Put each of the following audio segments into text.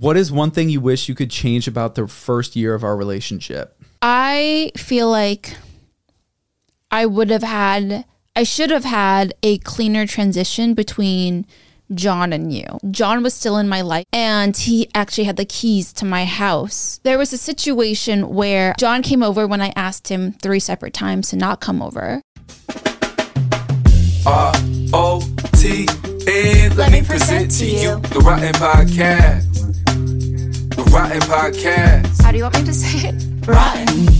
What is one thing you wish you could change about the first year of our relationship? I feel like I would have had, I should have had a cleaner transition between John and you. John was still in my life and he actually had the keys to my house. There was a situation where John came over when I asked him three separate times to not come over. R O T N. Let me present to you the Rotten Podcast. The Rotten Podcast. How do you want me to say it? Rotten.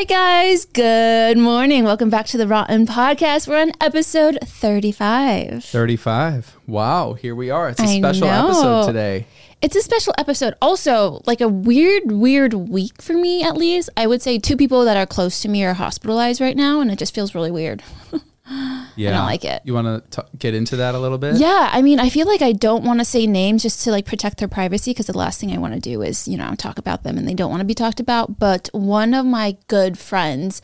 Right, guys. Good morning. Welcome back to the Rotten Podcast. We're on episode 35. 35. Wow, here we are. It's a I special know. episode today. It's a special episode. Also, like a weird, weird week for me, at least. I would say two people that are close to me are hospitalized right now, and it just feels really weird. Yeah. I don't like it. You want to get into that a little bit? Yeah, I mean, I feel like I don't want to say names just to like protect their privacy because the last thing I want to do is, you know, talk about them and they don't want to be talked about. But one of my good friends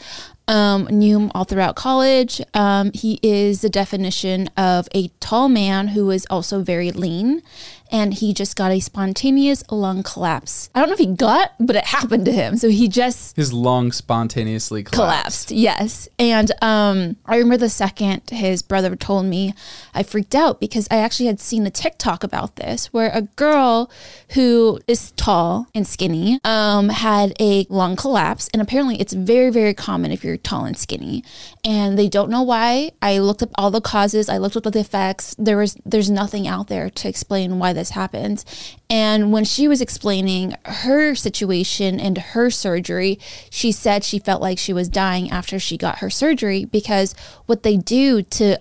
um, knew him all throughout college. Um, he is the definition of a tall man who is also very lean. And he just got a spontaneous lung collapse. I don't know if he got, but it happened to him. So he just His lung spontaneously collapsed. collapsed. Yes. And um, I remember the second his brother told me, I freaked out because I actually had seen a TikTok about this where a girl who is tall and skinny um, had a lung collapse. And apparently it's very, very common if you're tall and skinny. And they don't know why. I looked up all the causes, I looked up the effects. There was there's nothing out there to explain why this happened. And when she was explaining her situation and her surgery, she said she felt like she was dying after she got her surgery because what they do to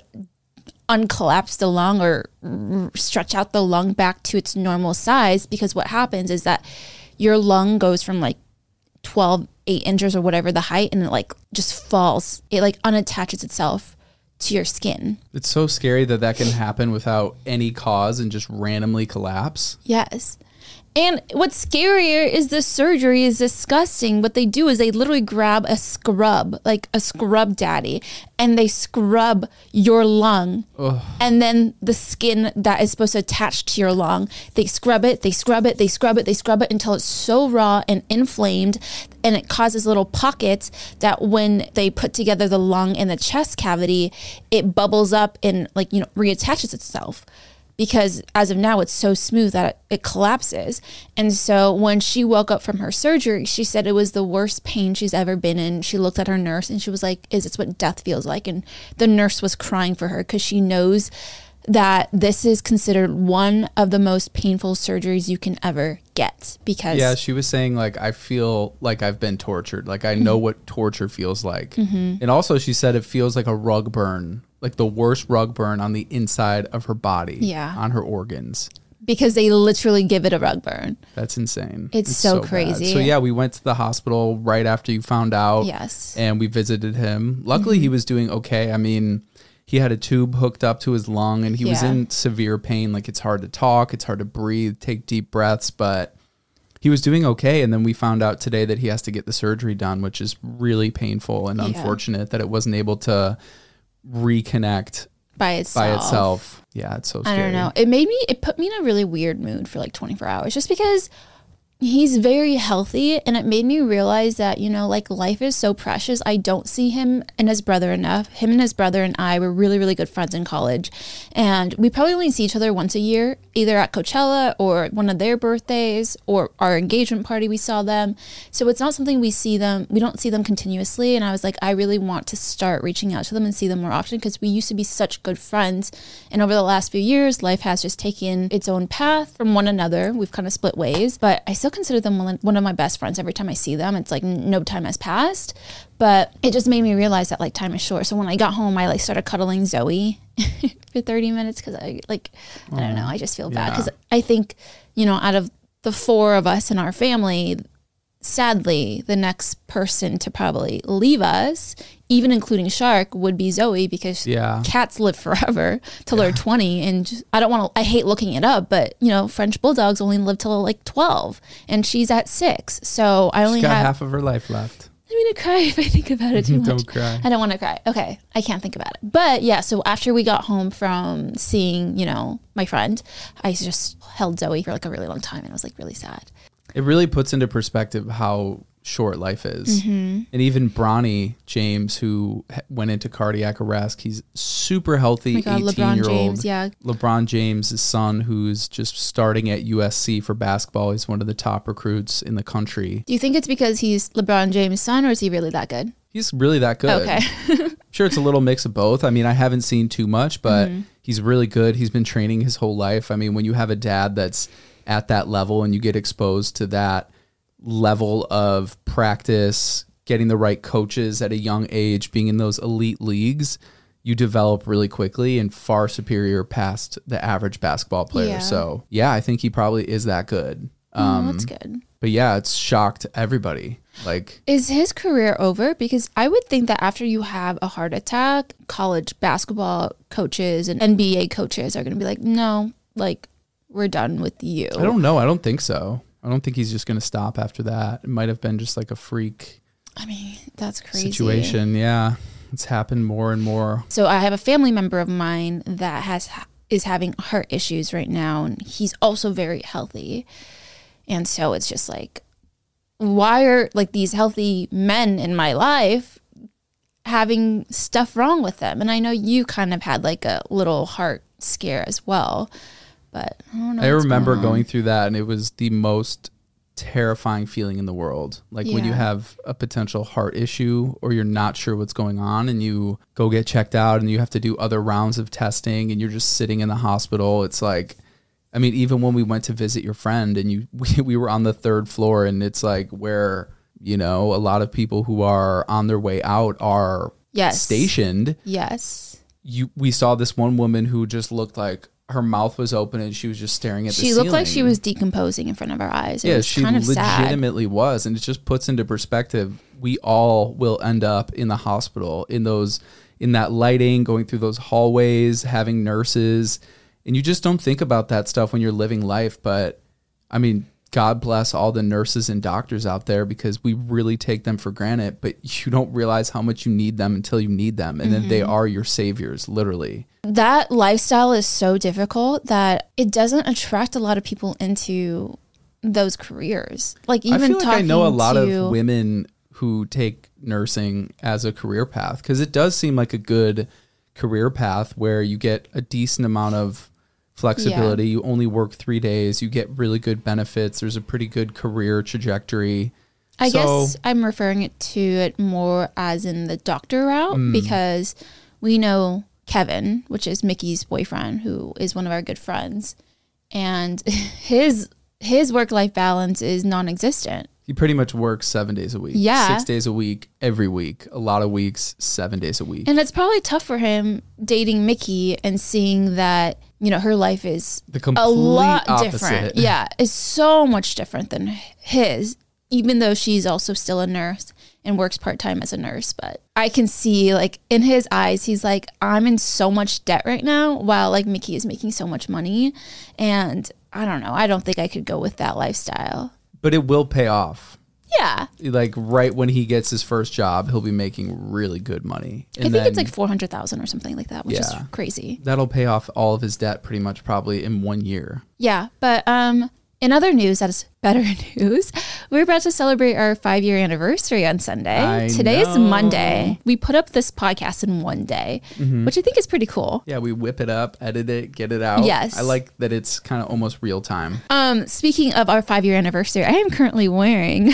uncollapse the lung or stretch out the lung back to its normal size because what happens is that your lung goes from like 12 8 inches or whatever the height and it like just falls it like unattaches itself to your skin It's so scary that that can happen without any cause and just randomly collapse. Yes. And what's scarier is the surgery is disgusting. What they do is they literally grab a scrub, like a scrub daddy, and they scrub your lung. And then the skin that is supposed to attach to your lung, they scrub it, they scrub it, they scrub it, they scrub it until it's so raw and inflamed. And it causes little pockets that when they put together the lung and the chest cavity, it bubbles up and, like, you know, reattaches itself because as of now it's so smooth that it collapses. And so when she woke up from her surgery, she said it was the worst pain she's ever been in. She looked at her nurse and she was like, "Is this what death feels like?" And the nurse was crying for her cuz she knows that this is considered one of the most painful surgeries you can ever get because Yeah, she was saying like I feel like I've been tortured. Like I Mm-hmm. know what torture feels like. And also she said it feels like a rug burn, like the worst rug burn on the inside of her body. Yeah. On her organs. because they literally give it a rug burn. That's insane. It's so bad. crazy. So yeah, we went to the hospital right after you found out. Yes. Mm-hmm. And we visited him. Luckily he was doing okay. I mean, he had a tube hooked up to his lung and he was in severe pain. Like it's hard to talk, it's hard to breathe, take deep breaths, but he was doing okay and then we found out today that he has to get the surgery done which is really painful and Yeah. unfortunate that it wasn't able to reconnect by itself. by itself yeah it's so strange. I don't know. It made me. It put me in a really weird mood for like 24 hours, just because he's very healthy, and it made me realize that you know, like life is so precious. I don't see him and his brother enough. Him and his brother and I were really, really good friends in college, and we probably only see each other once a year, either at Coachella or one of their birthdays or our engagement party. We saw them, so it's not something we see them. We don't see them continuously, and I was like, I really want to start reaching out to them and see them more often because we used to be such good friends, and over the last few years, life has just taken its own path from one another. We've kind of split ways, but I still consider them one of my best friends. Every time I see them, it's like no time has passed. But it just made me realize that like time is short. So when I got home, I like started cuddling Zoe for 30 minutes because I like, I don't know, I just feel bad Yeah. because I think, you know, out of the four of us in our family, sadly, the next person to probably leave us, even including Shark, would be Zoe because Yeah. cats live forever till they're 20. And just- I don't want to, I hate looking it up, but you know, French bulldogs only live till like 12 and she's at six. So I only She's got have, half of her life left I'm gonna cry if I think about it too much. Don't cry. I don't want to cry. Okay, I can't think about it. But yeah, so after we got home from seeing, you know, my friend, I just held Zoe for like a really long time, and it was like really sad. It really puts into perspective how short life is. Mm-hmm. And even Bronny James, who went into cardiac arrest, he's super healthy, Oh God, 18 LeBron year old. James, yeah. LeBron James' son, who's just starting at USC for basketball. He's one of the top recruits in the country. Do you think it's because he's LeBron James' son, or is he really that good? He's really that good. Okay. sure, it's a little mix of both. I mean, I haven't seen too much, but Mm-hmm. he's really good. He's been training his whole life. I mean, when you have a dad that's at that level and you get exposed to that level of practice, getting the right coaches at a young age, being in those elite leagues, you develop really quickly and far superior past the average basketball player. Yeah. So, yeah, I think he probably is that good. oh, Um, that's good. but yeah, it's shocked everybody. Like, Is his career over? Because I would think that after you have a heart attack, college basketball coaches and NBA coaches are going to be like, no, like we're done with you. I don't know. I don't think so. I don't think he's just going to stop after that. It might have been just like a freak I mean, that's crazy. situation. Yeah. It's happened more and more. So I have a family member of mine that has is having heart issues right now, and he's also very healthy. And so it's just like, why are like these healthy men in my life having stuff wrong with them? And I know you kind of had like a little heart scare as well, but I. I remember going through that and it was the most terrifying feeling in the world. Like when you have a potential heart issue or you're not sure what's going on and you go get checked out and you have to do other rounds of testing and you're just sitting in the hospital. It's like I mean, even when we went to visit your friend and you we, we were on the third floor and it's like where, you know, a lot of people who are on their way out are Yes. stationed Yes. you we saw this one woman who just looked like her mouth was open and she was just staring at the She looked like she was decomposing in front of our eyes. It yeah she kind of sad. legitimately was and it just puts into perspective we all will end up in the hospital in those in that lighting going through those hallways having nurses and you just don't think about that stuff when you're living life but i mean god bless all the nurses and doctors out there because we really take them for granted but you don't realize how much you need them until you need them and then they Mm-hmm. are your saviors literally that lifestyle is so difficult that it doesn't attract a lot of people into those careers. Like even I feel like I know a lot to, of women who take nursing as a career path because it does seem like a good career path where you get a decent amount of flexibility. You only work three days. You get really good benefits. There's a pretty good career trajectory. I So- guess I'm referring it to it more as in the doctor route Mm. because we know Kevin, which is Mickey's boyfriend, who is one of our good friends, and his his work life balance is non-existent. He pretty much works seven days a week. Yeah. Six days a week, every week. A lot of weeks, seven days a week. And it's probably tough for him dating Mickey and seeing that, you know, her life is The complete a lot opposite. different. Yeah, it's so much different than his, even though she's also still a nurse and works part time as a nurse. But I can see, like, in his eyes, he's like, I'm in so much debt right now, while, like, Mickey is making so much money. And I don't know. I don't think I could go with that lifestyle. but it will pay off. Yeah. Like right when he gets his first job, he'll be making really good money. I think it's like 400,000 or something like that, which Yeah. is crazy. that'll pay off all of his debt pretty much probably in one year. Yeah, but um, in other news, that is better news. We're about to celebrate our five year anniversary on Sunday. I Today is know. Monday. We put up this podcast in one day, which I think is pretty cool. Yeah, we whip it up, edit it, get it out. Yes. I like that it's kind of almost real time. Um, speaking of our five year anniversary, I am currently wearing.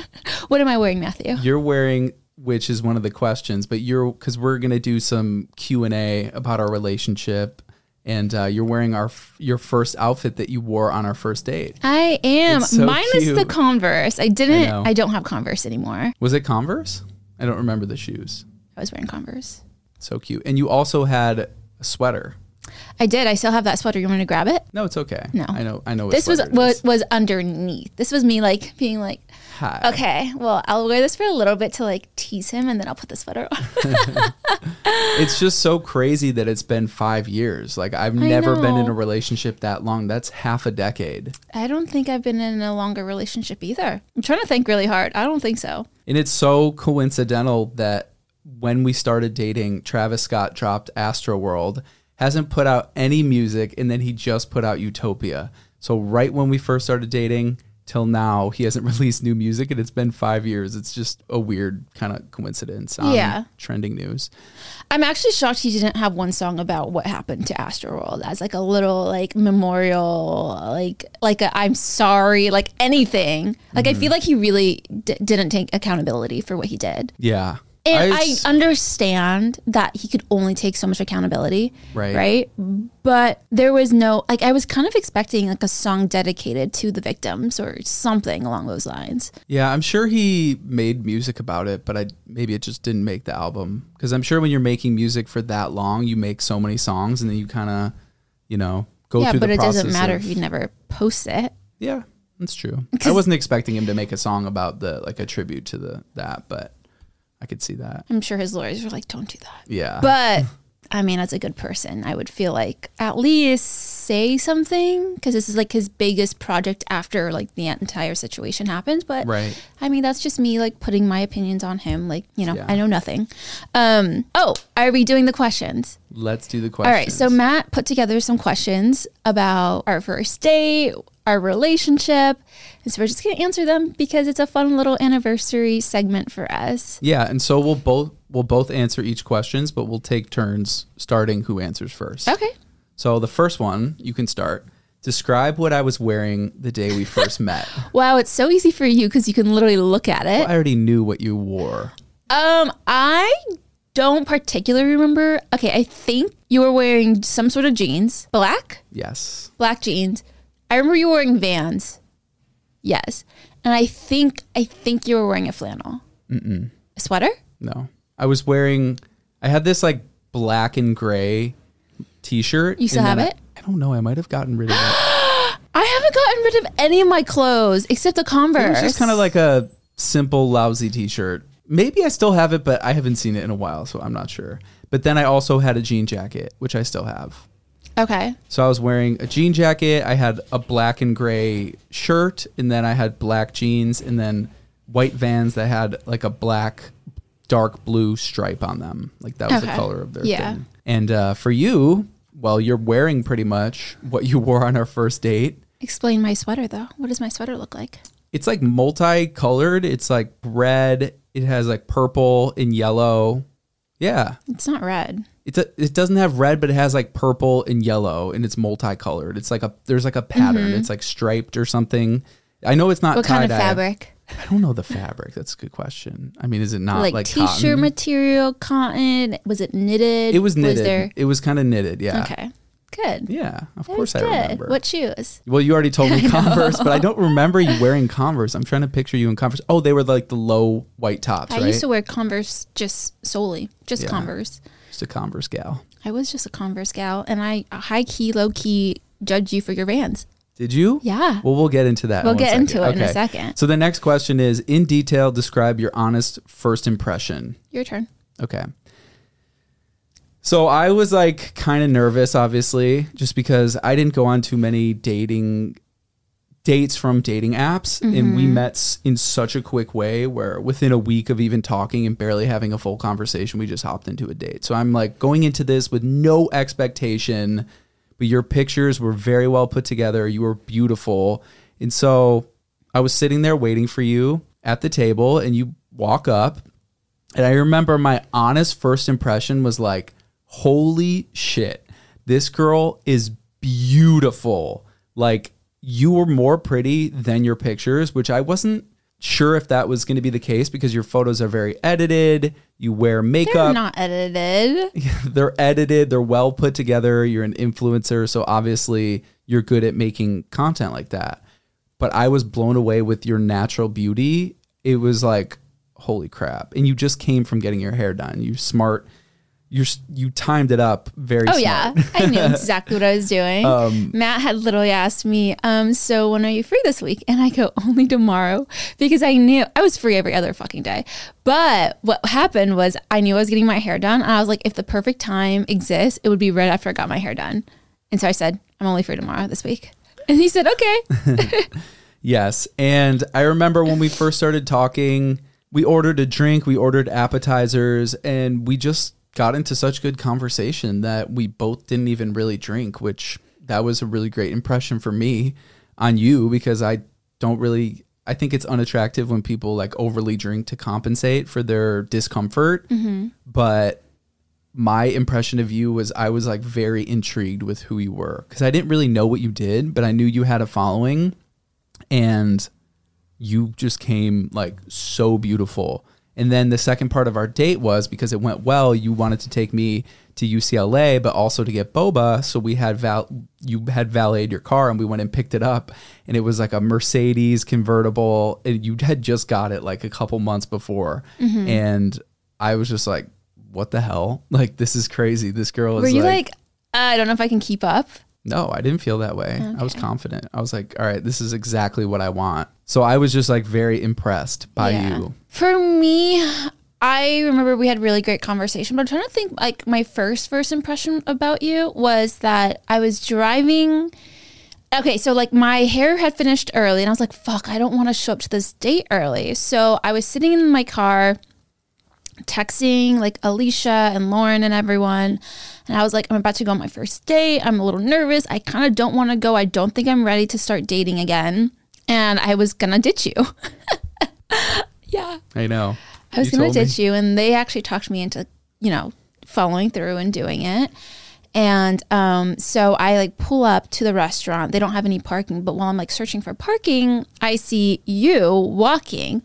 what am I wearing, Matthew? You're wearing which is one of the questions, but you're cuz we're going to do some Q&A about our relationship and uh, you're wearing our f- your first outfit that you wore on our first date. I am. So Mine is the. Converse. I didn't. know. I, don't have Converse anymore. Was it Converse? I don't remember the shoes. I was wearing Converse. So cute. And you also had a sweater. I did. I still have that sweater. You want me to grab it? No, it's okay. No. I know I know This was what was underneath. This was me like being like, Hi. okay, well, I'll wear this for a little bit to like tease him, and then I'll put the sweater on. It's just so crazy that it's been 5 years. Like I've never been in a relationship that long. That's half a decade. I don't think I've been in a longer relationship either. I'm trying to think really hard. I don't think so. And it's so coincidental that when we started dating, Travis Scott dropped Astroworld, hasn't put out any music, and then he just put out Utopia. So right when we first started dating till now, he hasn't released new music, and it's been five years. It's just a weird kind of coincidence. on Yeah. trending news. I'm actually shocked he didn't have one song about what happened to Astroworld as like a little like memorial, like like a I'm sorry, like anything. Like I mm-hmm. feel like he really d- didn't take accountability for what he did. Yeah, And I, s- understand that he could only take so much accountability, Right. Right, but there was no like I was kind of expecting like a song dedicated to the victims or something along those lines. Yeah, I'm sure he made music about it, but I maybe it just didn't make the album because I'm sure when you're making music for that long, you make so many songs and then you kind of, you know, go through. yeah, but it doesn't matter of- if he never posts it. yeah, that's true. I wasn't expecting him to make a song about the like a tribute to the that, but I could see that. I'm sure his lawyers were like, "Don't do that." Yeah, But I mean, as a good person, I would feel like at least say something because this is like his biggest project after like the entire situation happened. But right. I mean, that's just me like putting my opinions on him. Like, you know, Yeah. I know nothing. Um, oh, are we doing the questions? Let's do the questions. All right. So Matt put together some questions about our first date, our relationship. And so we're just going to answer them because it's a fun little anniversary segment for us. yeah, and so we'll both we'll both answer each questions, but we'll take turns starting who answers first. Okay. So the first one, you can start. Describe what I was wearing the day we first met. Wow. It's so easy for you because you can literally look at it. I already knew what you wore. Um, I don't particularly remember. Okay, I think you were wearing some sort of jeans, black, Yes. black jeans. I remember you wearing Vans. Yes, and I think I think you were wearing a flannel, Mm-mm. a sweater. No. I was wearing I had this like black and gray t-shirt. You still have it? I, I don't know. I might have gotten rid of it. I haven't gotten rid of any of my clothes except the Converse. It was just kind of like a simple lousy t-shirt. Maybe I still have it, but I haven't seen it in a while, so I'm not sure. But then I also had a jean jacket, which I still have. Okay. So I was wearing a jean jacket, I had a black and gray shirt, and then I had black jeans and then white vans that had like a black dark blue stripe on them. Like that was the color of their Yeah. thing. And uh, for you, well, you're wearing pretty much what you wore on our first date. Explain my sweater though. What does my sweater look like? It's like multicolored. It's like red. It has like purple and yellow. Yeah. It's not red. It's a, it doesn't have red, but it has like purple and yellow, and it's multicolored. It's like a there's like a pattern. It's like striped or something. I know it's not Mm-hmm. What kind of fabric? I don't know the fabric. That's a good question. I mean, is it not like, like, t-shirt cotton? material, cotton. Was it knitted? It was knitted. there? It was kind of knitted. Yeah. Okay, good. Yeah. Of That course was I good. remember. What shoes? Well, you already told me Converse, but I don't remember you wearing Converse. I'm trying to picture you in Converse. Oh, they were like the low white tops, I right? used to wear Converse just solely, just Yeah. Converse. Just a Converse gal. I was just a Converse gal, and I high key, low key judge you for your Vans. Did you? Yeah. Well, we'll get into that. We'll one get into it in a second. So the next question is: in detail, describe your honest first impression. Your turn. Okay. So I was like kind of nervous, obviously, just because I didn't go on too many dating dates from dating apps and we mm-hmm. met in such a quick way where within a week of even talking and barely having a full conversation we just hopped into a date. So i'm like going into this with no expectation but your pictures were very well put together. You were beautiful. And so i was sitting there waiting for you at the table and you walk up and I remember my honest first impression was like, holy shit, this girl is beautiful. Like, you were more pretty than your pictures, which I wasn't sure if that was going to be the case because your photos are very edited. You wear They're makeup, not edited. they're edited, they're well put together. You're an influencer, so obviously you're good at making content like that. But I was blown away with your natural beauty. It was like, holy crap. And you just came from getting your hair done. You smart. You're you timed it up very Oh smart. yeah, I knew exactly what I was doing. Um, Matt had literally asked me, um, "So when are you free this week?" And I go, "Only tomorrow," because I knew I was free every other fucking day. But what happened was I knew I was getting my hair done, and I was like, if the perfect time exists, it would be right after I got my hair done. And so I said, "I'm only free tomorrow this week," and he said, "Okay." Yes. And I remember when we first started talking, we ordered a drink, we ordered appetizers, and we just got into such good conversation that we both didn't even really drink, which that was a really great impression for me on you because I don't really I think it's unattractive when people like overly drink to compensate for their discomfort. Mm-hmm. But my impression of you was I was like very intrigued with who you were because I didn't really know what you did, but I knew you had a following and you just came like so beautiful. And then the second part of our date was because it went well, you wanted to take me to UCLA, but also to get boba. So we had val you had valeted your car and we went and picked it up. And it was like a Mercedes convertible. And you had just got it like a couple months before. Mm-hmm. And I was just like, what the hell? Like this is crazy. This girl is Were you like, uh, I don't know if I can keep up? No, I didn't feel that way. I was confident. I was like, all right, this is exactly what I want. So I was just like very impressed by Yeah. you. For me, I remember we had really great conversation, but I'm trying to think like my first first impression about you was that I was driving Okay, so like my hair had finished early and I was like, fuck, I don't want to show up to this date early. So I was sitting in my car texting like Alicia and Lauren and everyone. And I was like, I'm about to go on my first date. I'm a little nervous. I kind of don't want to go. I don't think I'm ready to start dating again. And I was going to ditch you. yeah. I know. I was going to told me. ditch you. And they actually talked me into, you know, following through and doing it. And um, so I like pull up to the restaurant. They don't have any parking, but while I'm like searching for parking, I see you walking.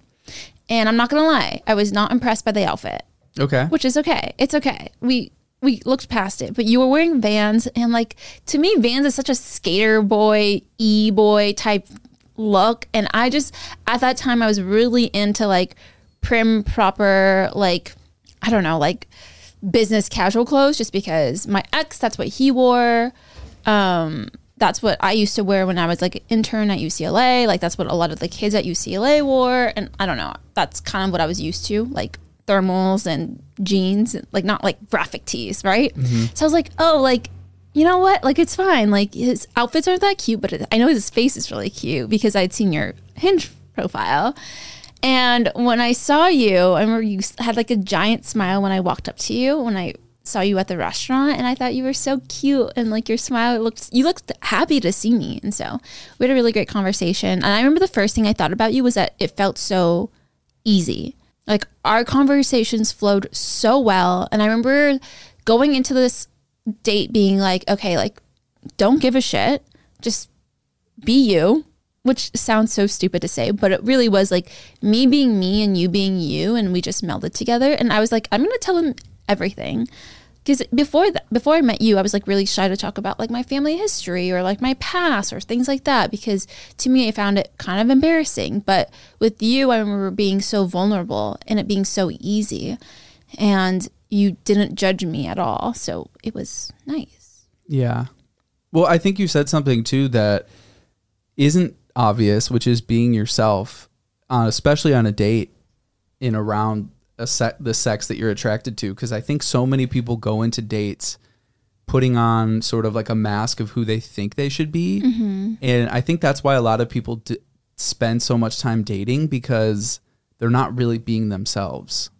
And I'm not to lie, I was not impressed by the outfit Okay. which is okay. It's okay. We we looked past it, but you were wearing Vans, and like to me, Vans is such a skater boy, e boy type look, and I just at that time I was really into like prim, proper, like I don't know, like business casual clothes, just because my ex that's what he wore. Um, that's what I used to wear when I was like an intern at UCLA. Like that's what a lot of the kids at UCLA wore, and I don't know. That's kind of what I was used to, like thermals and jeans, like not like graphic tees, right? Mm-hmm. So I was like, oh, like you know what? Like it's fine. Like his outfits aren't that cute, but it, I know his face is really cute because I'd seen your Hinge profile. And when I saw you, I remember you had like a giant smile when I walked up to you when I saw you at the restaurant, and I thought you were so cute and like your smile looked you looked happy to see me, and so we had a really great conversation. And I remember the first thing I thought about you was that it felt so easy. Like our conversations flowed so well, and I remember going into this date being like, okay, like don't give a shit, just be you, which sounds so stupid to say, but it really was like me being me and you being you, and we just melded together. And I was like, I'm gonna tell him everything. Because before before I met you, I was like really shy to talk about like my family history or like my past or things like that. Because to me, I found it kind of embarrassing. But with you, I remember being so vulnerable and it being so easy, and you didn't judge me at all. So it was nice. Yeah. Well, I think you said something too that isn't obvious, which is being yourself, uh, especially on a date in around se- the sex that you're attracted to. Because I think so many people go into dates putting on sort of like a mask of who they think they should be. Mm-hmm. And I think that's why a lot of people d- spend so much time dating because they're not really being themselves.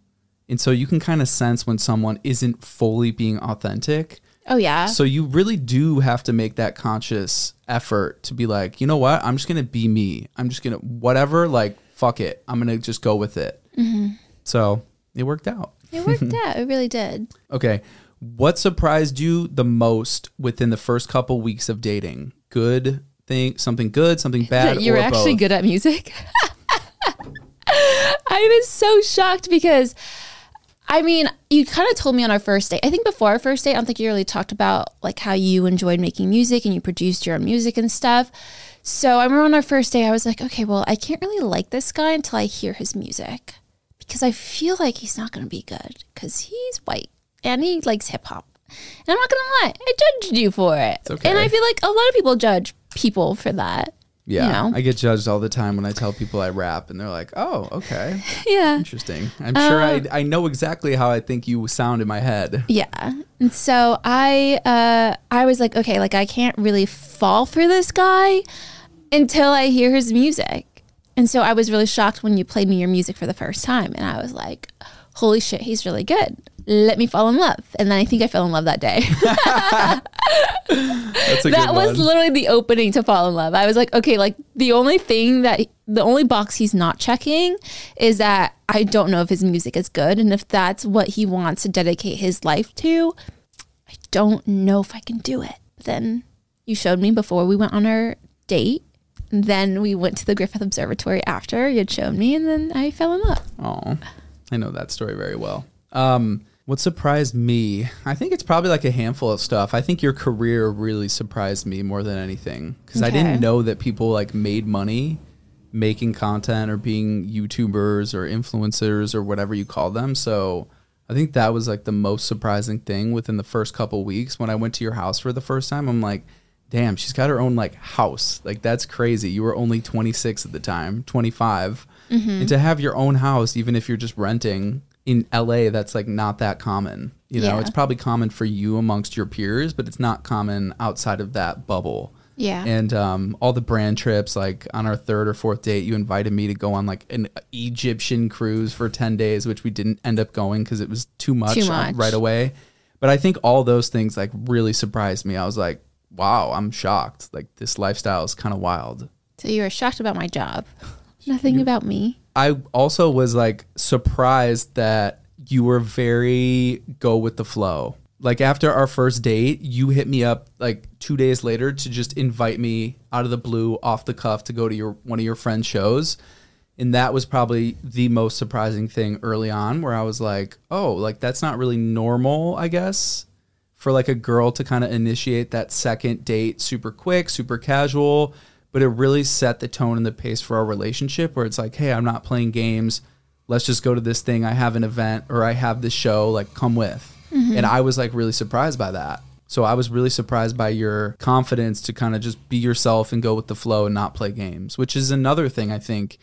And so you can kind of sense when someone isn't fully being authentic. Oh yeah. So you really do have to make that conscious effort to be like, you know what? I'm just going to be me. I'm just going to, whatever, like, fuck it. I'm going to just go with it. Mm-hmm. So it worked out. it worked out. It really did. Okay. What surprised you the most within the first couple weeks of dating? Good thing, something good, something bad, you were actually both? good at music. I was so shocked because I mean, you kind of told me on our first date. I think before our first date, I don't think you really talked about like how you enjoyed making music and you produced your own music and stuff. So I remember on our first date, I was like, okay, well, I can't really like this guy until I hear his music because I feel like he's not going to be good because he's white and he likes hip hop. And I'm not going to lie, I judged you for it. okay. And I feel like a lot of people judge people for that. Yeah. you know? I get judged all the time when I tell people I rap and they're like, oh, okay. Yeah. Interesting. I'm sure Uh, I, I know exactly how I think you sound in my head. Yeah. And so I uh I was like, okay, like I can't really fall for this guy until I hear his music. And so I was really shocked when you played me your music for the first time and I was like, holy shit, he's really good. Let me fall in love. And then I think I fell in love that day. That was literally the opening to fall in love. I was like, okay, like the only thing that the only box he's not checking is that I don't know if his music is good and if that's what he wants to dedicate his life to. I don't know if I can do it. Then you showed me before we went on our date. Then we went to the Griffith Observatory after you had shown me, and then I fell in love. Oh, I know that story very well. Um, what surprised me? I think it's probably like a handful of stuff. I think your career really surprised me more than anything because I didn't know that people like made money making content or being YouTubers or influencers or whatever you call them. So I think that was like the most surprising thing within the first couple weeks when I went to your house for the first time. I'm like, damn, she's got her own like house. Like that's crazy. You were only 26 at the time, 25. And to have your own house, even if you're just renting in LA, that's like not that common. You know, Yeah. it's probably common for you amongst your peers, but it's not common outside of that bubble. Yeah. And um, all the brand trips, like on our third or fourth date, you invited me to go on like an Egyptian cruise for 10 days, which we didn't end up going because it was too much, Too uh, much. right away. But I think all those things like really surprised me. I was like, wow, I'm shocked. Like this lifestyle is kind of wild. So you were shocked about my job. Nothing about me. I also was like surprised that you were very go with the flow. Like after our first date, you hit me up like 2 days later to just invite me out of the blue off the cuff to go to your one of your friends shows. And that was probably the most surprising thing early on where I was like, "Oh, like that's not really normal, I guess." For like a girl to kind of initiate that second date super quick, super casual, but it really set the tone and the pace for our relationship where it's like, hey, I'm not playing games. Let's just go to this thing. I have an event or I have this show, like come with. Mm-hmm. And I was like really surprised by that. So I was really surprised by your confidence to kind of just be yourself and go with the flow and not play games, which is another thing I think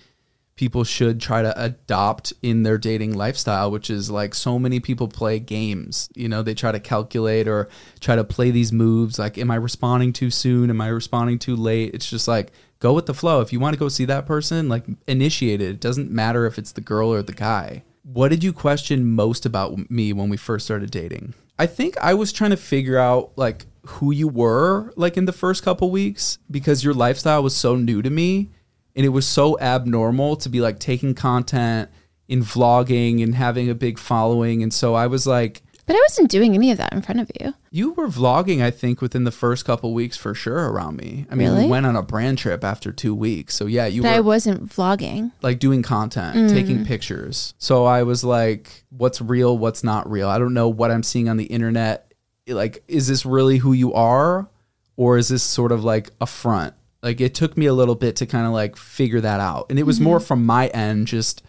people should try to adopt in their dating lifestyle, which is like so many people play games. You know, they try to calculate or try to play these moves like, am I responding too soon? Am I responding too late? It's just like, go with the flow. If you want to go see that person, like initiate it. It doesn't matter if it's the girl or the guy. What did you question most about me when we first started dating? I think I was trying to figure out like who you were like in the first couple weeks because your lifestyle was so new to me and it was so abnormal to be like taking content in vlogging and having a big following and so I was like But I wasn't doing any of that in front of you. you were vlogging I think within the first couple weeks for sure around me. I mean, we went on a brand trip after 2 weeks. So yeah, you But I wasn't vlogging. like doing content, mm. taking pictures. So I was like, what's real, what's not real? I don't know what I'm seeing on the internet. Like, is this really who you are? Or is this sort of like a front? Like, it took me a little bit to kind of like figure that out. And it was more mm-hmm. from my end, just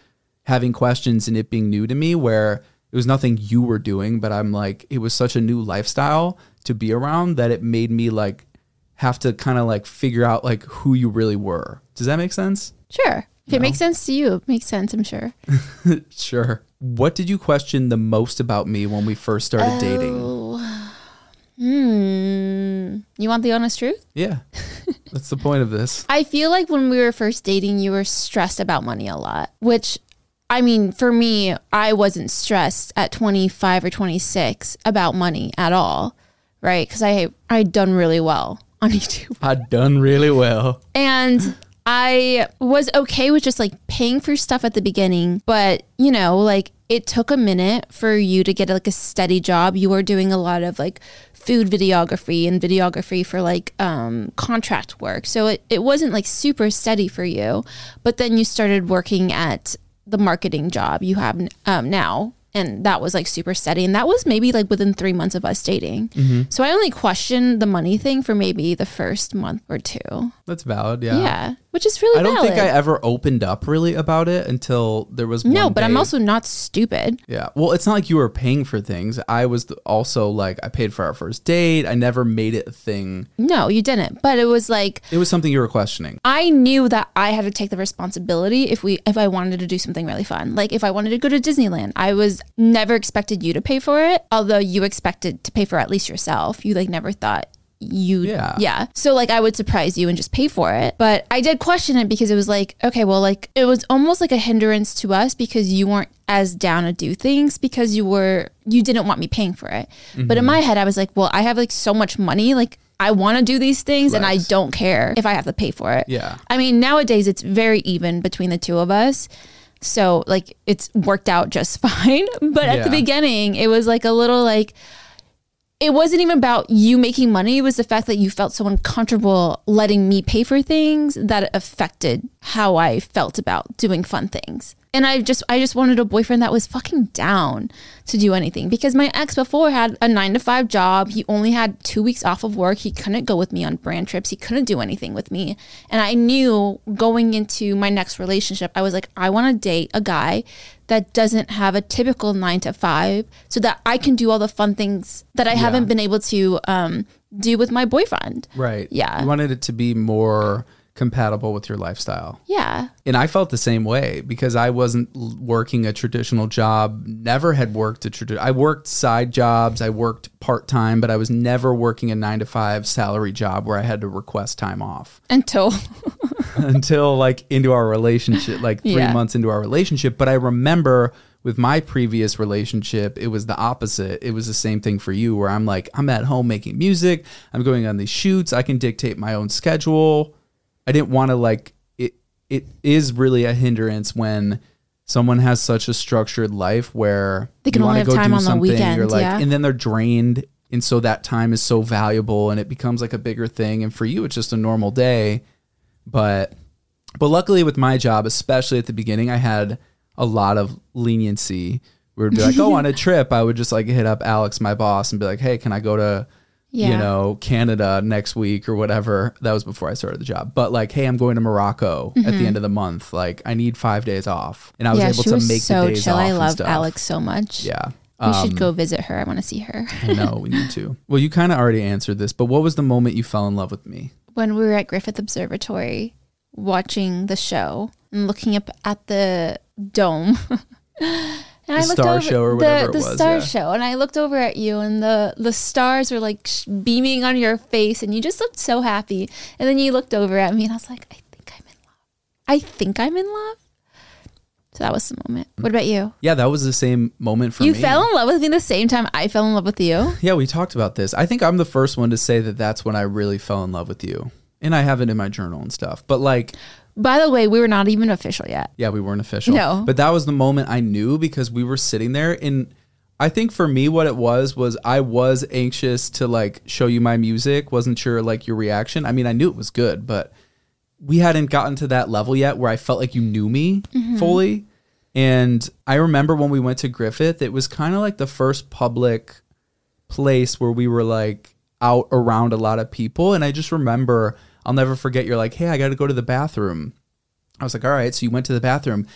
having questions and it being new to me, where it was nothing you were doing, but I'm like, it was such a new lifestyle to be around that it made me like have to kind of like figure out like who you really were. Does that make sense? Sure. If it makes sense to you, it makes sense, I'm sure. Sure. What did you question the most about me when we first started dating? Oh, Hmm. You want the honest truth? Yeah. That's the point of this. I feel like when we were first dating, you were stressed about money a lot, which I mean, for me, I wasn't stressed at 25 or 26 about money at all, right? Because I I'd done really well on YouTube. I'd done really well. And I was okay with just like paying for stuff at the beginning, but you know, like it took a minute for you to get like a steady job. You were doing a lot of like food videography and videography for like um, contract work. So it, it wasn't like super steady for you. But then you started working at the marketing job you have um, now and that was like super steady and that was maybe like within three months of us dating so i only questioned the money thing for maybe the first month or two That's valid. Yeah. yeah, which is really I don't think I ever opened up really about it until there was no but i'm also not stupid Yeah. Well, it's not like you were paying for things. I was also like I paid for our first date. I never made it a thing. no you didn't but it was like It was something you were questioning. I knew that I had to take the responsibility if we if I wanted to do something really fun. Like if I wanted to go to Disneyland, I was never expected you to pay for it, although you expected to pay for at least yourself. You like never thought you Yeah. yeah so like i would surprise you and just pay for it but i did question it because it was like okay well like it was almost like a hindrance to us because you weren't as down to do things because you were you didn't want me paying for it but Mm-hmm. in my head i was like well i have like so much money like i want to do these things and i don't care if i have to pay for it Yeah. I mean, nowadays it's very even between the two of us. So like it's worked out just fine. But at the beginning, it was like a little like it wasn't even about you making money. It was the fact that you felt so uncomfortable letting me pay for things that affected how I felt about doing fun things. And I just I just wanted a boyfriend that was fucking down to do anything because my ex before had a 9 to 5 job. He only had 2 weeks off of work. He couldn't go with me on brand trips. He couldn't do anything with me. And I knew going into my next relationship, I was like I want to date a guy that doesn't have a typical 9 to 5 so that I can do all the fun things that I haven't been able to um, do with my boyfriend. Right. Yeah. You wanted it to be more compatible with your lifestyle. Yeah. And I felt the same way because I wasn't working a traditional job, never had worked a traditional I worked side jobs, I worked part-time, but I was never working a 9 to 5 salary job where I had to request time off Until until like into our relationship, like 3 Yeah. months into our relationship, but I remember with my previous relationship, it was the opposite. It was the same thing for you where I'm like I'm at home making music, I'm going on these shoots, I can dictate my own schedule. I didn't want to like it it is really a hindrance when someone has such a structured life where They can only have time on the something, weekend, you're like yeah. and then they're drained and so that time is so valuable and it becomes like a bigger thing and for you it's just a normal day but but luckily with my job especially at the beginning I had a lot of leniency we would be like oh on a trip I would just like hit up Alex my boss and be like hey can I go to you know Canada next week or whatever that was before I started the job but like hey I'm going to Morocco at the end of the month like I need 5 days off and I was Mm-hmm. yeah, able to was make so the days chill. off I love. Alex so much. yeah We Um, should go visit her. I want to see her. I know we need to. Well, you kind of already answered this, but what was the moment you fell in love with me? when we were at Griffith Observatory watching the show and looking up at the dome. And I The looked star over show or the, whatever it the was, star yeah. show, and I looked over at you, and the the stars were like sh- beaming on your face, and you just looked so happy. And then you looked over at me, and I was like, I think I'm in love. I think I'm in love. So that was the moment. Mm. What about you? Yeah, that was the same moment for you me. You fell in love with me the same time I fell in love with you. Yeah, we talked about this. I think I'm the first one to say that that's when I really fell in love with you. And I have it in my journal and stuff. But like, By the way, we were not even official yet. yeah, we weren't official. No. But that was the moment I knew because we were sitting there and I think for me what it was was I was anxious to like show you my music, wasn't sure like your reaction. I mean, I knew it was good, but we hadn't gotten to that level yet where I felt like you knew me mm-hmm. fully. And I remember when we went to Griffith, it was kind of like the first public place where we were like out around a lot of people. And I just remember, I'll never forget, you're like, hey, I got to go to the bathroom. I was like, all right. So you went to the bathroom.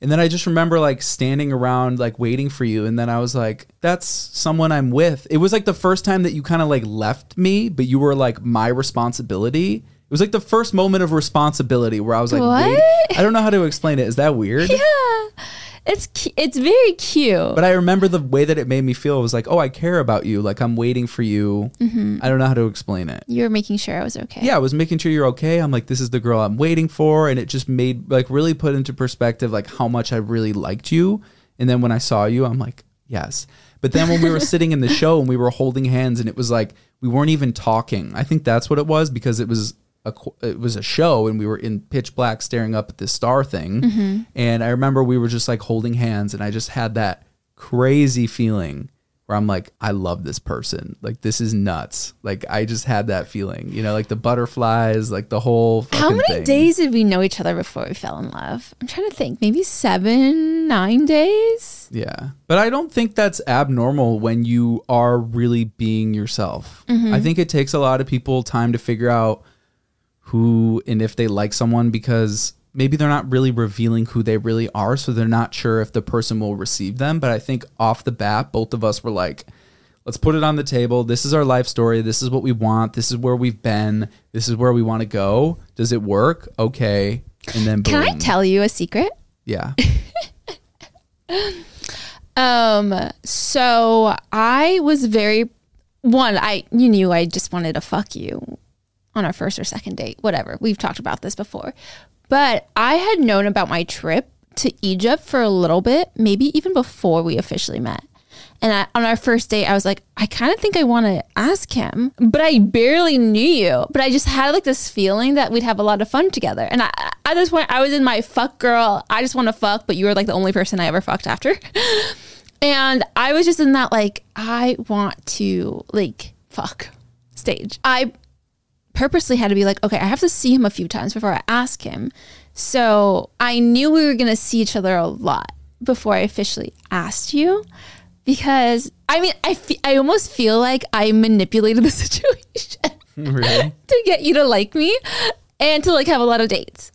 And then I just remember like standing around, like waiting for you. And then I was like, that's someone I'm with. It was like the first time that you kind of like left me, but you were like my responsibility. It was like the first moment of responsibility where I was like, What? wait, I don't know how to explain it. Is that weird? Yeah. It's cu- it's very cute. But I remember the way that it made me feel. It was like, oh, I care about you. Like I'm waiting for you. Mm-hmm. I don't know how to explain it. you were making sure I was okay. Yeah, I was making sure you're okay. I'm like, this is the girl I'm waiting for, and it just made like really put into perspective like how much I really liked you. And then when I saw you, I'm like, yes. But then when we were sitting in the show and we were holding hands, and it was like we weren't even talking. I think that's what it was because it was a it was a show and we were in pitch black staring up at this star thing. Mm-hmm. And I remember we were just like holding hands, and I just had that crazy feeling where I'm like, I love this person. Like this is nuts. Like I just had that feeling, you know, like the butterflies, like the whole. How many thing. days did we know each other before we fell in love? I'm trying to think. Maybe seven, nine days. Yeah, but I don't think that's abnormal when you are really being yourself. Mm-hmm. I think it takes a lot of people time to figure out who and if they like someone because maybe they're not really revealing who they really are, so they're not sure if the person will receive them. But I think off the bat, both of us were like, let's put it on the table. This is our life story. This is what we want. This is where we've been. This is where we want to go. Does it work? Okay. And then boom. Can I tell you a secret? Yeah. Um, so I was very one, I you knew I just wanted to fuck you on our first or second date, whatever. We've talked about this before. But I had known about my trip to Egypt for a little bit, maybe even before we officially met. And I, on our first date, I was like, I kind of think I want to ask him, but I barely knew you. But I just had like this feeling that we'd have a lot of fun together. And I, at this point, I was in my fuck girl. I just want to fuck, but you were like the only person I ever fucked after. and I was just in that like, I want to like fuck stage. I purposely had to be like, okay, I have to see him a few times before I ask him. So I knew we were going to see each other a lot before I officially asked you because I mean, I, fe- I almost feel like I manipulated the situation really? to get you to like me and to like have a lot of dates.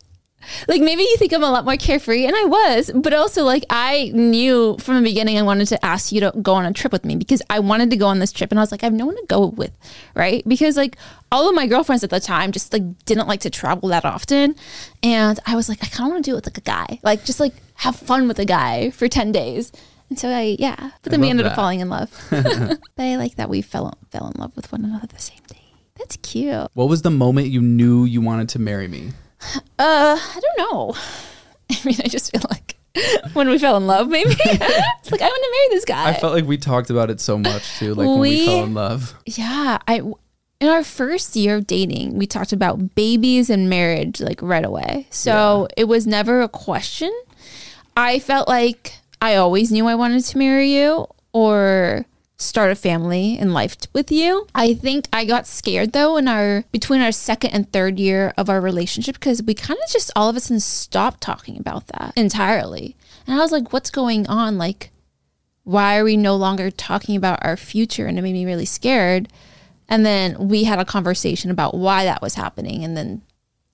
Like maybe you think I'm a lot more carefree, and I was, but also like I knew from the beginning I wanted to ask you to go on a trip with me because I wanted to go on this trip, and I was like, I have no one to go with, right? Because like all of my girlfriends at the time just like didn't like to travel that often, and I was like, I kind of want to do it with like a guy, like just like have fun with a guy for ten days. And so I yeah, but then we ended that. up falling in love. but I like that we fell fell in love with one another the same day. That's cute. What was the moment you knew you wanted to marry me? Uh, I don't know. I mean, I just feel like when we fell in love, maybe it's like I want to marry this guy. I felt like we talked about it so much too, like when we We- fell in love. yeah, I in our first year of dating, we talked about babies and marriage like right away. So it was never a question. I felt like I always knew I wanted to marry you or start a family and life with you. I think I got scared though in our between our second and third year of our relationship because we kind of just all of a sudden stopped talking about that entirely. And I was like, what's going on? Like why are we no longer talking about our future? And it made me really scared. And then we had a conversation about why that was happening. And then,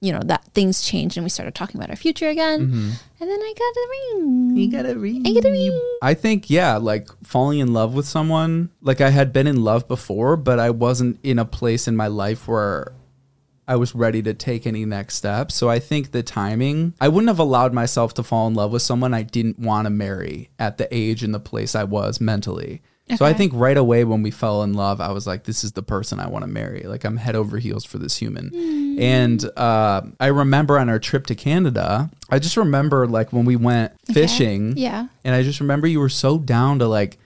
you know, that things changed and we started talking about our future again. Mm-hmm. And then I got a ring. You got a ring. I got a ring. I think yeah, like falling in love with someone. Like I had been in love before, but I wasn't in a place in my life where I was ready to take any next steps. So I think the timing, I wouldn't have allowed myself to fall in love with someone I didn't want to marry at the age and the place I was mentally. So I think right away when we fell in love, I was like, this is the person I want to marry. Like I'm head over heels for this human. And uh, I remember on our trip to Canada, I just remember like when we went fishing. Yeah. And I just remember you were so down to like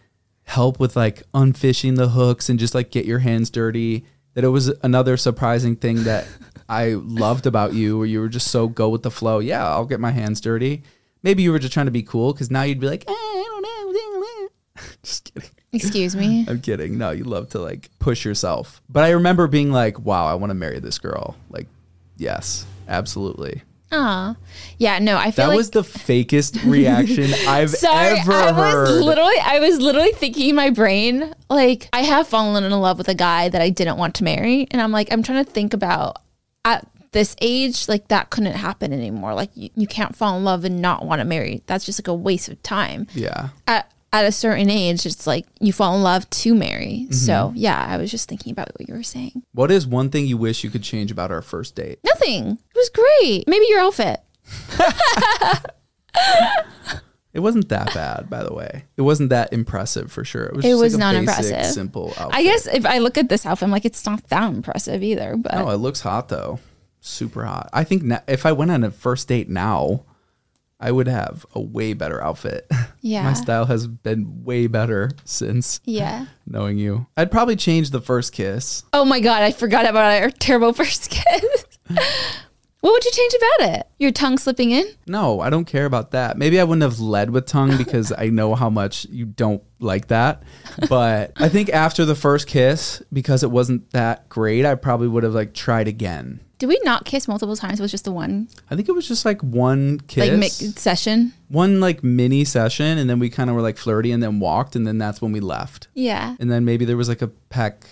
help with like unfishing the hooks and just like get your hands dirty that it was another surprising thing that I loved about you where you were just so go with the flow. Yeah, I'll get my hands dirty. Maybe you were just trying to be cool because now you'd be like, eh, I don't know. just kidding. Excuse me. I'm kidding. No, you love to like push yourself. But I remember being like, wow, I want to marry this girl. Like, yes, absolutely. Aw. Yeah, no, I feel That like was the fakest reaction I've Sorry, ever I was heard. literally I was literally thinking in my brain, like, I have fallen in love with a guy that I didn't want to marry. And I'm like, I'm trying to think about at this age, like that couldn't happen anymore. Like you, you can't fall in love and not want to marry. That's just like a waste of time. yeah. At at a certain age, it's like you fall in love to marry. Mm-hmm. So yeah, I was just thinking about what you were saying. What is one thing you wish you could change about our first date? Nothing. It was great. Maybe your outfit. It wasn't that bad, by the way. It wasn't that impressive for sure. It was, It just was like a not basic, impressive. Simple outfit. I guess if I look at this outfit, I'm like, it's not that impressive either. But No, it looks hot though. Super hot. I think na- if I went on a first date now, I would have a way better outfit. Yeah. My style has been way better since yeah. knowing you. I'd probably change the first kiss. Oh my god, I forgot about our terrible first kiss. what would you change about it? Your tongue slipping in? No, I don't care about that. Maybe I wouldn't have led with tongue because I know how much you don't like that. But I think after the first kiss, because it wasn't that great, I probably would have like tried again. Did we not kiss multiple times? It was just the one I think it was just like one kiss, like mix session. one like mini session, and then we kind of were like flirty, and then walked, and then that's when we left. Yeah. And then maybe there was like a peck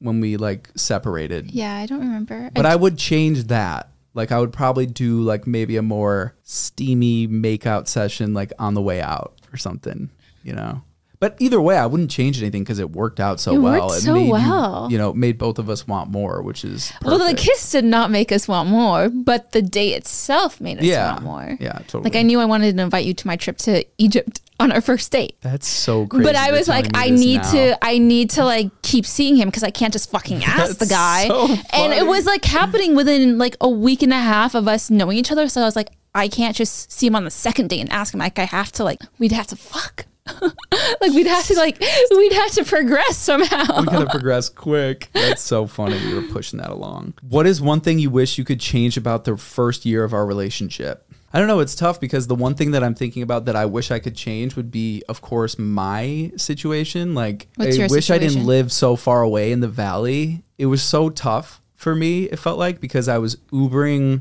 when we like separated. Yeah, I don't remember. But I would change that. Like I would probably do like maybe a more steamy makeout session like on the way out or something, you know. But either way, I wouldn't change anything because it worked out so It well. worked so made you- well. You, know, made both of us want more, which is perfect. well, the kiss did not make us want more, but the day itself made us Yeah. want more. Yeah, totally. Like I knew I wanted to invite you to my trip to Egypt on our first date. That's so crazy. But I was like, I need now. to, I need to like keep seeing him because I can't just fucking ask the guy. so and it was like happening within like a week and a half of us knowing each other. So I was like, I can't just see him on the second date and ask him. Like I have to, like we'd have to fuck. like we'd have to like we'd have to progress somehow. we gotta progress quick. That's so funny. We were pushing that along. What is one thing you wish you could change about the first year of our relationship? I don't know. It's tough because the one thing that I'm thinking about that I wish I could change would be, of course, my situation. Like, What's I wish I didn't live so far away in the valley. It was so tough for me. It felt like because I was Ubering,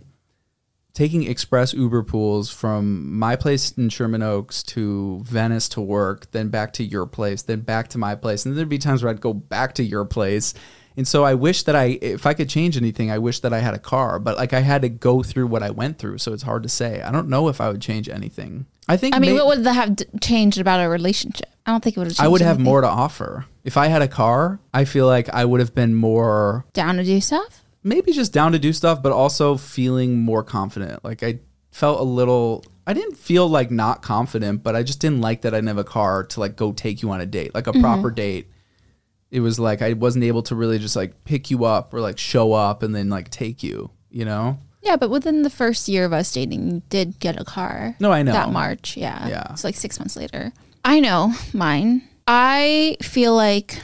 taking express Uber pools from my place in Sherman Oaks to Venice to work, then back to your place, then back to my place. And there'd be times where I'd go back to your place. And so I wish that I, if I could change anything, I wish that I had a car, but like I had to go through what I went through. So it's hard to say. I don't know if I would change anything. I think I mean, may- what would that have changed about our relationship? I don't think it would have. changed I would have anything. more to offer. If I had a car, I feel like I would have been more down to do stuff. Maybe just down to do stuff, but also feeling more confident. Like I felt a little. I didn't feel like not confident, but I just didn't like that I didn't have a car to like go take you on a date, like a mm-hmm. proper date. It was like I wasn't able to really just like pick you up or like show up and then like take you. You know? Yeah, but within the first year of us dating, you did get a car. No, I know. That March, yeah. Yeah. It's like six months later. I know mine. I feel like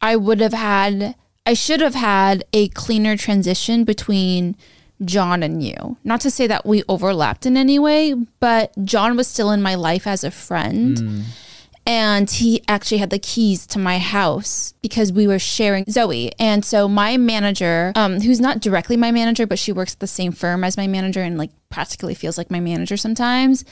I would have had, I should have had a cleaner transition between John and you. Not to say that we overlapped in any way, but John was still in my life as a friend. And he actually had the keys to my house because we were sharing Zoe. And so my manager, um, who's not directly my manager, but she works at the same firm as my manager and like practically feels like my manager sometimes.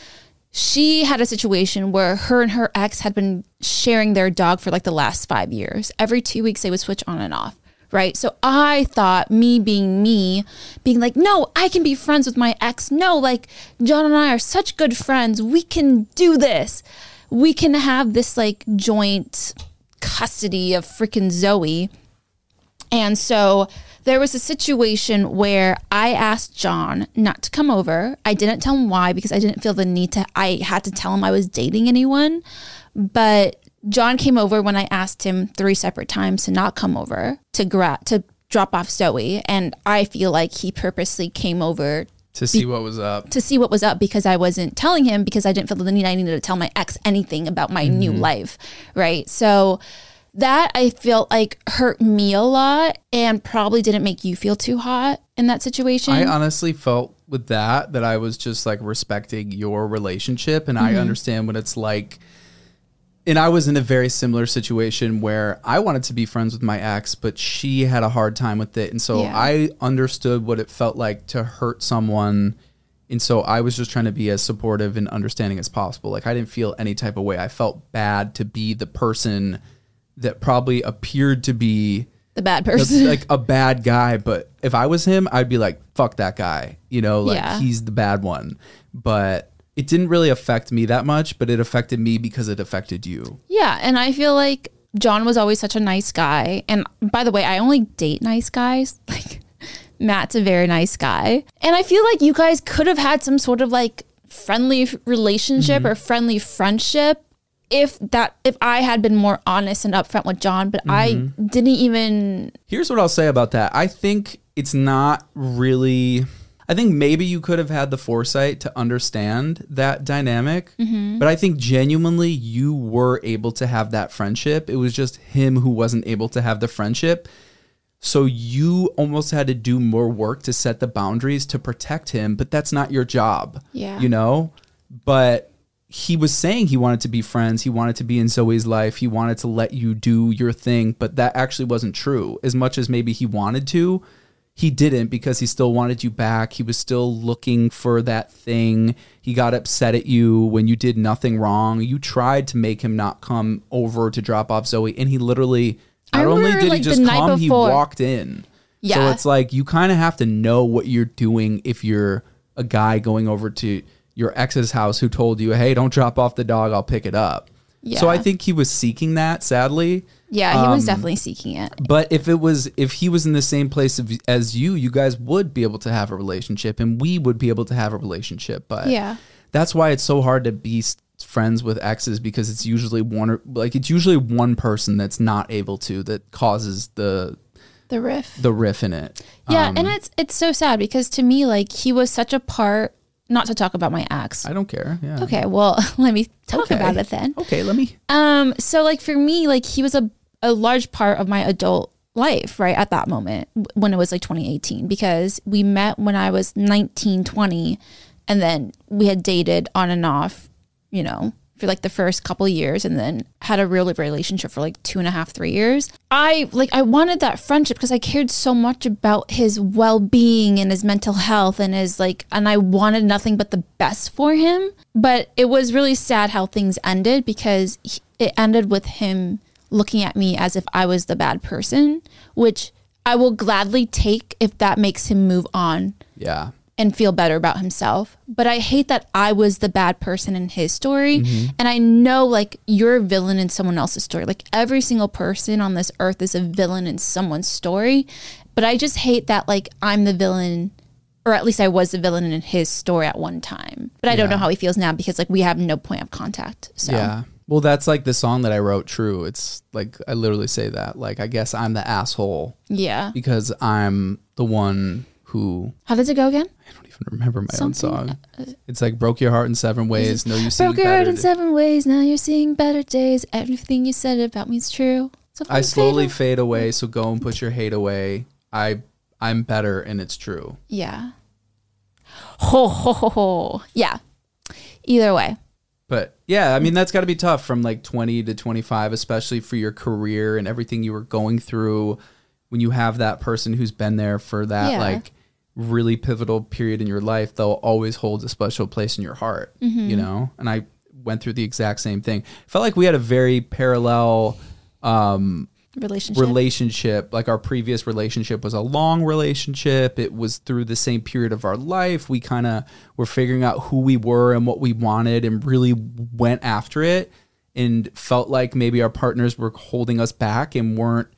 She had a situation where her and her ex had been sharing their dog for like the last five years. Every two weeks, they would switch on and off. Right. So I thought, me being me, being like, no, I can be friends with my ex. No, like, John and I are such good friends. We can do this. We can have this like joint custody of freaking Zoe. And so there was a situation where I asked John not to come over. I didn't tell him why because I didn't feel the need to, I had to tell him I was dating anyone. But John came over when I asked him three separate times to not come over to gra- to drop off Zoe. And I feel like he purposely came over To see what was up. to see what was up because I wasn't telling him because I didn't feel the need I needed to tell my ex anything about my new life. Right. So that I felt like hurt me a lot and probably didn't make you feel too hot in that situation. I honestly felt with that that I was just like respecting your relationship and Mm-hmm. I understand what it's like. And I was in a very similar situation where I wanted to be friends with my ex, but she had a hard time with it. And so Yeah. I understood what it felt like to hurt someone. And so I was just trying to be as supportive and understanding as possible. Like I didn't feel any type of way. I felt bad to be the person that probably appeared to be the bad person. like a bad guy, but if I was him, I'd be like, fuck that guy. You know, like Yeah. he's the bad one. But it didn't really affect me that much, but it affected me because it affected you. yeah. And I feel like John was always such a nice guy. And by the way, I only date nice guys. Like Matt's a very nice guy. And I feel like you guys could have had some sort of like friendly relationship Mm-hmm. or friendly friendship if that if I had been more honest and upfront with John, but I Mm-hmm. didn't even Here's what I'll say about that. I think it's not really. I think maybe you could have had the foresight to understand that dynamic, mm-hmm. but I think genuinely you were able to have that friendship. It was just him who wasn't able to have the friendship. So you almost had to do more work to set the boundaries to protect him, but that's not your job. Yeah. You know? But he was saying he wanted to be friends. He wanted to be in Zoe's life. He wanted to let you do your thing, but that actually wasn't true. As much as maybe he wanted to, he didn't because he still wanted you back. He was still looking for that thing. He got upset at you when you did nothing wrong. You tried to make him not come over to drop off Zoe, and he literally I not only did he like, the just come, he walked in. Yeah. So it's like you kind of have to know what you're doing if you're a guy going over to your ex's house who told you, "Hey, don't drop off the dog. I'll pick it up." So I think he was seeking that, sadly. Yeah, he was Um, definitely seeking it. But if it was, if he was in the same place of, as you, you guys would be able to have a relationship, and we would be able to have a relationship. But Yeah. that's why it's so hard to be s- friends with exes because it's usually one or like it's usually one person that's not able to that causes the The riff. the riff in it. yeah, Um, and it's it's so sad because to me, like he was such a part. Not to talk about my ex. I don't care. Yeah. Okay, well, let me talk about it then. Okay, let me. Um, so like for me, like he was a, a large part of my adult life, right? At that moment when it was like 2018, because we met when I was 19, 20, and then we had dated on and off, you know, for like the first couple years and then had a real relationship for like two and a half, three years. I like I wanted that friendship because I cared so much about his well being and his mental health and his like and I wanted nothing but the best for him. But it was really sad how things ended because it ended with him looking at me as if I was the bad person, which I will gladly take if that makes him move on Yeah. and feel better about himself. But I hate that I was the bad person in his story. Mm-hmm. And I know like you're a villain in someone else's story. Like every single person on this earth is a villain in someone's story. But I just hate that like I'm the villain or at least I was the villain in his story at one time. But I don't know how he feels now because like we have no point of contact. So Yeah. Well, that's like the song that I wrote, True. It's like, I literally say that. Like, I guess I'm the asshole yeah. because I'm the one who, How does it go again? I don't even remember my own song. Uh, uh, it's like, broke your heart in seven ways. No, you see Broke your heart in seven ways. Now you're seeing better days. Everything you said about me is true. So I slowly away. fade away. So go and put your hate away. I, I'm better and it's true. Yeah. Ho ho ho ho. Yeah. Either way. But yeah, I mean that's got to be tough from like 20 to 25, especially for your career and everything you were going through. When you have that person who's been there for that Yeah. like really pivotal period in your life, they'll always hold a special place in your heart. Mm-hmm. You know, and I went through the exact same thing. Felt like we had a very parallel um, Relationship. relationship. Like our previous relationship was a long relationship. It was through the same period of our life. We kind of were figuring out who we were and what we wanted and really went after it and felt like maybe our partners were holding us back and weren't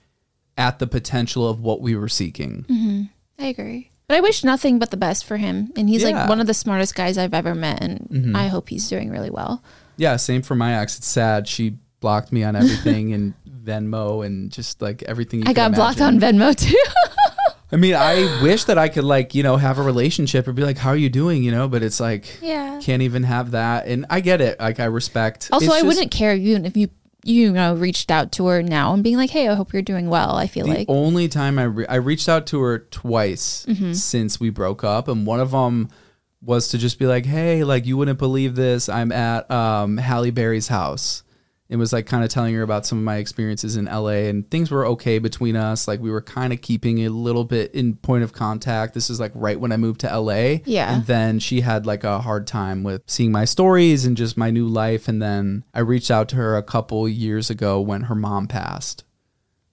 at the potential of what we were seeking. I agree. But I wish nothing but the best for him. And he's Yeah. Mm-hmm. like one of the smartest guys I've ever met. And I hope he's doing really well. Yeah, same for my ex. It's sad. She blocked me on everything and Venmo and just like everything. You I got blocked on Venmo too. I mean, I wish that I could like, you know, have a relationship or be like, how are you doing? You know, but it's like, Yeah. can't even have that. And I get it. Like, I respect. also, It's I just wouldn't care even if you, you know, reached out to her now and being like, hey, I hope you're doing well. I feel The like. only time I, re- I reached out to her twice Mm-hmm. since we broke up. And one of them was to just be like, hey, like, you wouldn't believe this. I'm at um, Halle Berry's house. It was like kind of telling her about some of my experiences in LA and things were okay between us. Like we were kind of keeping a little bit in point of contact. This is like right when I moved to LA. Yeah. And then she had like a hard time with seeing my stories and just my new life. And then I reached out to her a couple years ago when her mom passed,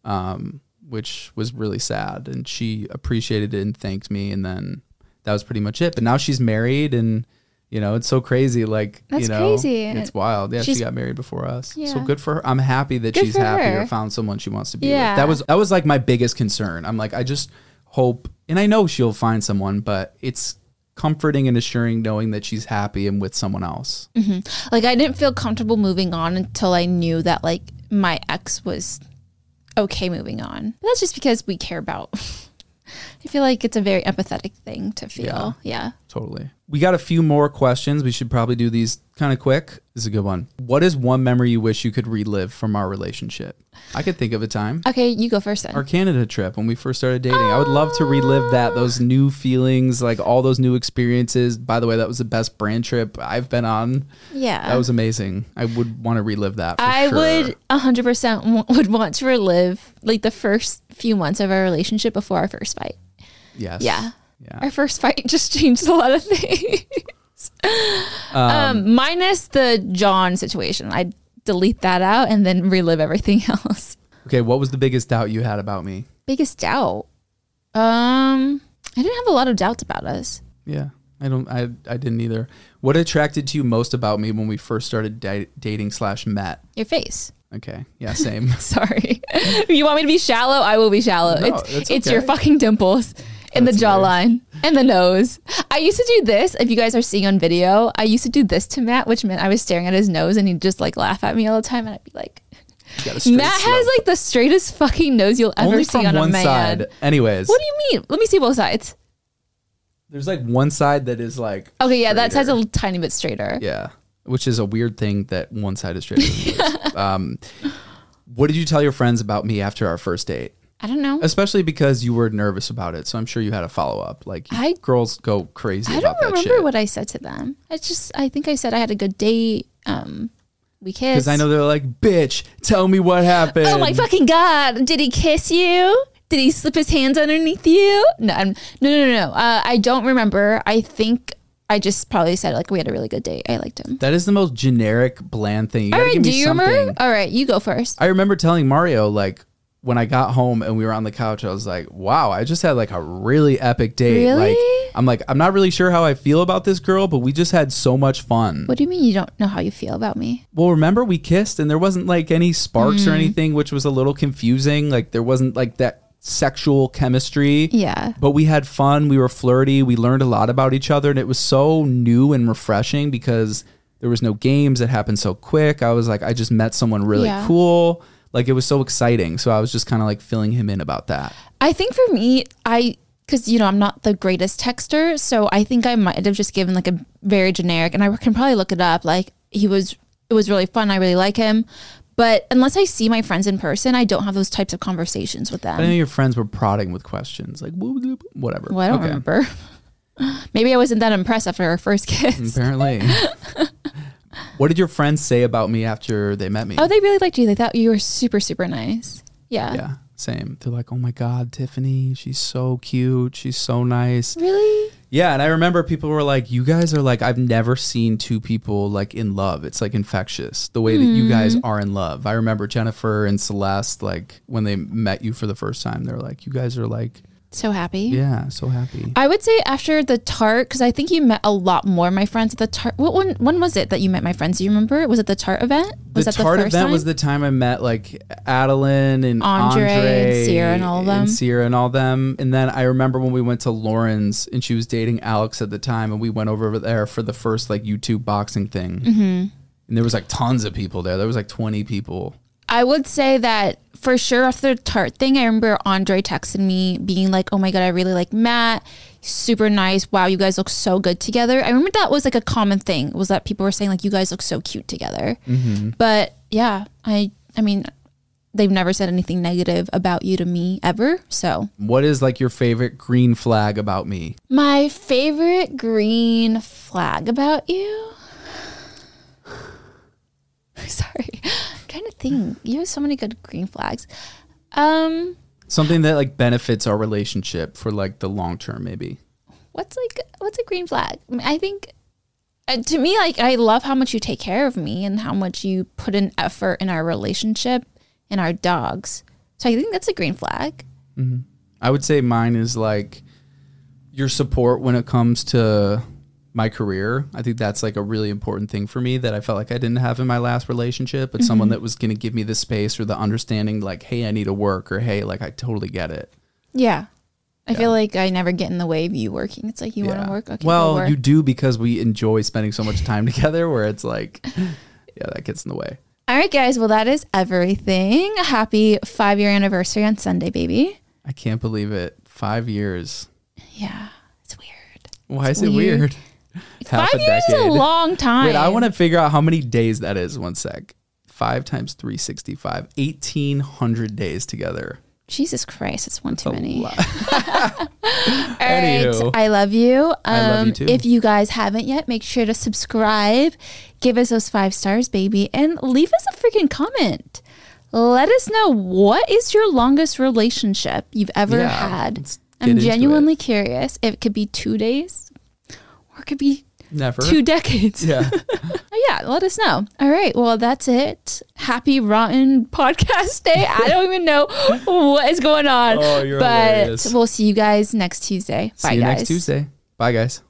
um, which was really sad. And she appreciated it and thanked me. And then that was pretty much it. But now she's married and, you know, it's so crazy. Like, That's you know, crazy. it's wild. Yeah, she got married before us. Yeah. So good for her. I'm happy that Good she's happy or found someone she wants to be Yeah. with. That was that was like my biggest concern. I'm like, I just hope and I know she'll find someone, but it's comforting and assuring knowing that she's happy and with someone else. Mm-hmm. Like I didn't feel comfortable moving on until I knew that like my ex was okay moving on. But that's just because we care about. I feel like it's a very empathetic thing to feel. Yeah. Totally. We got a few more questions. We should probably do these kind of quick. This is a good one. What is one memory you wish you could relive from our relationship? I could think of a time. Okay, you go first then. Our Canada trip when we first started dating. I would love to relive that, those new feelings, like all those new experiences. By the way, that was the best brand trip I've been on. yeah. That was amazing. I would want to relive that. For I sure. would 100% w- would want to relive like the first few months of our relationship before our first fight. Yes. Yeah. Yeah. Our first fight just changed a lot of things. um, minus the John situation. I'd delete that out and then relive everything else. Okay. What was the biggest doubt you had about me? Biggest doubt. Um, I didn't have a lot of doubts about us. Yeah. I don't. I. I didn't either. What attracted to you most about me when we first started da- dating slash met? Your face. Okay. Yeah. Same. Sorry. you want me to be shallow, I will be shallow. No, it's that's it's your fucking dimples in the jawline and the nose. I used to do this. If you guys are seeing on video, I used to do this to Matt, which meant I was staring at his nose and he'd just like laugh at me all the time, and I'd be like, Matt has like the straightest fucking nose you'll ever only see from on a one man. side. Anyways, What do you mean? Let me see both sides. there's like one side that is like. Okay, yeah, that side's a tiny bit straighter. Yeah, which is a weird thing that one side is straighter. um, what did you tell your friends about me after our first date? I don't know. Especially because you were nervous about it, so I'm sure you had a follow up. Like I- girls go crazy I don't remember what I said to them. I just I think I said I had a good date. Um, we kissed. Because I know they're like, bitch, tell me what happened. Oh my fucking god! Did he kiss you? Did he slip his hands underneath you? No, I'm, no, no, no, no. Uh, I don't remember. I think I just probably said like we had a really good date. I liked him. That is the most generic, bland thing. You All give do me you something. remember? All right, you go first. I remember telling Mario like when I got home and we were on the couch, I was like, "Wow, I just had like a really epic date." Really? Like, I'm like, I'm not really sure how I feel about this girl, but we just had so much fun. What do you mean you don't know how you feel about me? Well, remember we kissed and there wasn't like any sparks Mm. or anything, which was a little confusing. Like there wasn't like that sexual chemistry. Yeah. But we had fun. We were flirty. We learned a lot about each other, and it was so new and refreshing because there was no games. It happened so quick. I was like, I just met someone really Yeah. cool. Like it was so exciting. So I was just kind of like filling him in about that. I think for me, I because you know I'm not the greatest texter, so I think I might have just given like a very generic, and I can probably look it up. Like he was, it was really fun. I really like him, but unless I see my friends in person, I don't have those types of conversations with them. I know your friends were prodding with questions like whatever. Well, I don't Okay. remember. Maybe I wasn't that impressed after our first kiss. Apparently. what did your friends say about me after they met me? Oh, they really liked you. They thought you were super, super nice. Yeah. Yeah, same. They're like, "Oh my god, Tiffany, she's so cute. She's so nice." Really? Yeah, and I remember people were like, "You guys are like I've never seen two people like in love. It's like infectious the way that you guys Mm-hmm. are in love." I remember Jennifer and Celeste like when they met you for the first time, they're like, "You guys are like, So happy. yeah, so happy." I would say after the tart, because I think you met a lot more of my friends at the tart. What when when was it that you met my friends? Do you remember? Was it the tart event? Was the that tart the first event time? was the time I met like Adeline and Andre Andre, and Sierra and all of them. and Sierra and all them. And then I remember when we went to Lauren's and she was dating Alex at the time, and we went over there for the first like YouTube boxing thing. Mm-hmm. And there was like tons of people there. There was like twenty people. I would say that for sure after the tart thing, I remember Andre texted me being like, "Oh my god, I really like Matt. Super nice. Wow, you guys look so good together." I remember that was like a common thing was that people were saying like, "You guys look so cute together." Mm-hmm. But yeah, I I mean, they've never said anything negative about you to me ever. So What is like your favorite green flag about me? my favorite green flag about you. Sorry, trying to think. You have so many good green flags. Um. Something that like benefits our relationship for like the long term, maybe. what's like what's a green flag I, mean, I think uh, to me like i love how much you take care of me and how much you put an effort in our relationship and our dogs so i think that's a green flag I would say mine is like your support when it comes to my career. I think that's like a really important thing for me that I felt like I didn't have in my last relationship, but someone mm-hmm. that was going to give me the space or the understanding like, hey, I need to work or hey, like I totally get it. yeah I feel like I never get in the way of you working. It's like you want to work. Okay, well, work. you do because we enjoy spending so much time together. Where it's like, yeah, that gets in the way. All right, guys. Well, that is everything. Happy five year anniversary on Sunday, baby. I can't believe it. Five years. Yeah, it's weird. Why is it weird. Half five a years is a long time. Wait, I want to figure out how many days that is. One sec. Five times 365. 1,800 days together. Jesus Christ, it's one too many. All right. Anywho. I love you. Um, I love you too. If you guys haven't yet, make sure to subscribe, give us those five stars, baby, and leave us a freaking comment. Let us know what is your longest relationship you've ever Yeah, had. I'm genuinely curious. It could be two days or it could be Never. two decades. yeah. Yeah, let us know. All right. Well, that's it. Happy Rotten Podcast Day. I don't even know what is going on. Oh, you're but hilarious. we'll see you guys next Tuesday. Bye, See you guys. next Tuesday. Bye, guys.